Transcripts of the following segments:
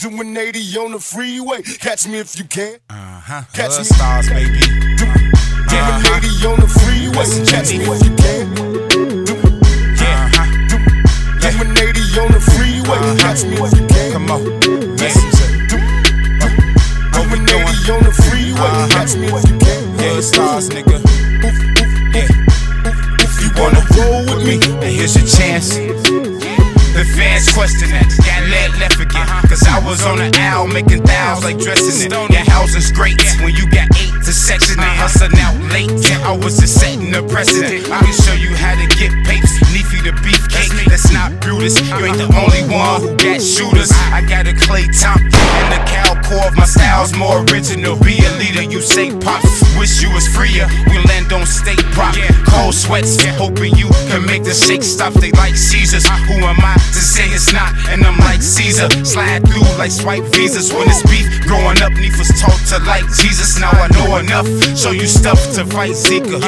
Doing 80 on the freeway. Catch me if you can. Uh-huh. Catch Hood me. stars, baby. Doing Uh-huh. 80 on the freeway. Catch me if you can. Yeah. Uh-huh. Doing 80 on the freeway. Catch me if you can. Come on. Messenger. What we Doing doing? 80 on the freeway. Uh-huh. Catch me if you can. Hood stars, nigga. Oof, oof, Yeah. If you wanna roll with me, And here's your chance. The fans questioning, got let left again. Cause I was on the owl making thousands like dressing it. Your housing's great when you got eight to section and hustling out late. yeah, I was just setting the precedent. I can show you how to get not Brutus. You ain't the only one who got shooters. I got a Klay Thompson and the cow core of my style's more original. Be a leader, you say pops. Wish you was freer. We land on state prop. Cold sweats, hoping you can make the shake stop. They like Caesars. Who am I to say it's not? And I'm like Caesar. Slide through like swipe visas. When it's beef, growing up, Neef was taught to like Jesus. Now I know enough. Show you stuff to fight Zika.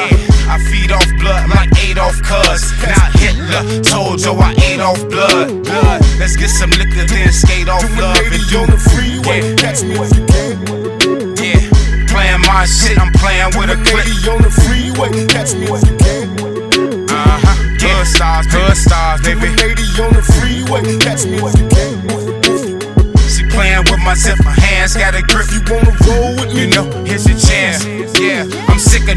I feed off blood like Adolf Cuz. Not Hitler. Told Joe I ate off blood. Blood. Let's get some liquor, then skate off love and 80 do on the freeway. Yeah. Catch me if you can. Yeah, playing my shit, I'm playing with a clip. 80 on the freeway. Catch me if you can. Uh huh. Hood stars, hood stars, baby. 80 on the freeway. Catch me if you can. She playing with my zip, my hands got a grip. You wanna roll with me? You know, here's your chance. Yeah, I'm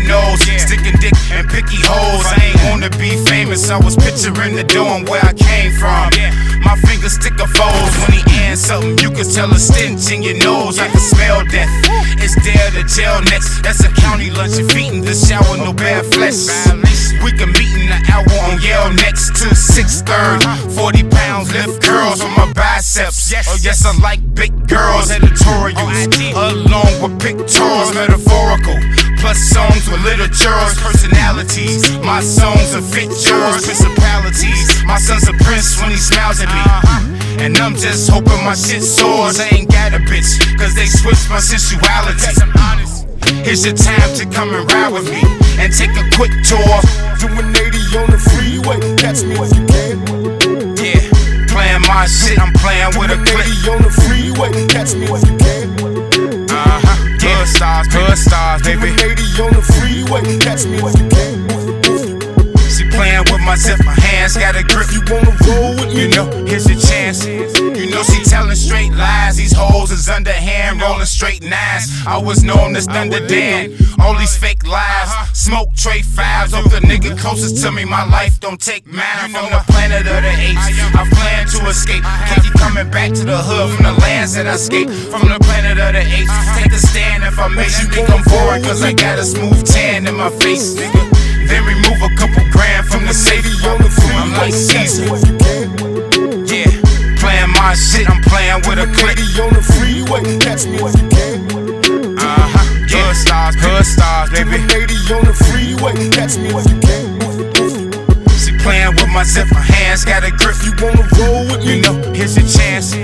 nose, sticking dick and picky holes. I ain't wanna be famous. I was picturing the dome where I came from. My fingers stick a foes when he ends something. You can tell a stench in your nose. I can smell death. It's there to jail next. That's a county lunch. If eating the shower, no bad flesh. We can meet in the hour on Yale next to six third. 40 pounds lift curls on my biceps. Yes, Oh, yes, I like big girls. Editorials along with pictures, metaphorical. Plus songs with little literatures, personalities. My songs are fit yours, principalities. My son's a prince when he smiles at me. And I'm just hoping my shit soars. I ain't got a bitch, cause they switched my sensuality. Here's your time to come and ride with me and take a quick tour. doing 80 on the freeway. Catch me if you can. Yeah, playing my shit, I'm playing with a clip. 80 on the freeway. Catch me if you can. Uh huh. Hood stars, stars, baby. Doing 80 on the freeway. Catch me if you can. She playing with my zip, my hands got a grip. You wanna roll with me, You know, here's your chance. You know she telling straight lies. These hoes is underhand, rolling straight nines. I was known as Thunder oh, Dan. All these fake lies, uh-huh. smoke tray fives. Of the nigga closest to me, my life don't take mine. From the planet of the apes, I plan to escape. Coming back to the hood from the lands that I escaped. From the planet of the apes, take a stand if I make you think I'm boring. Cause I got a smooth tan in my face, nigga. Then remove a couple grand from the safe. the. I'm like Caesar. me if you can. Yeah, playing my shit, I'm playing with a click. on the freeway. Catch me if you can. Uh huh. Hood stars, hood stars, baby. 80 on the freeway. Catch me if you can. Playing with my zip, my hands got a grip. You wanna roll with me, You know, here's your chance.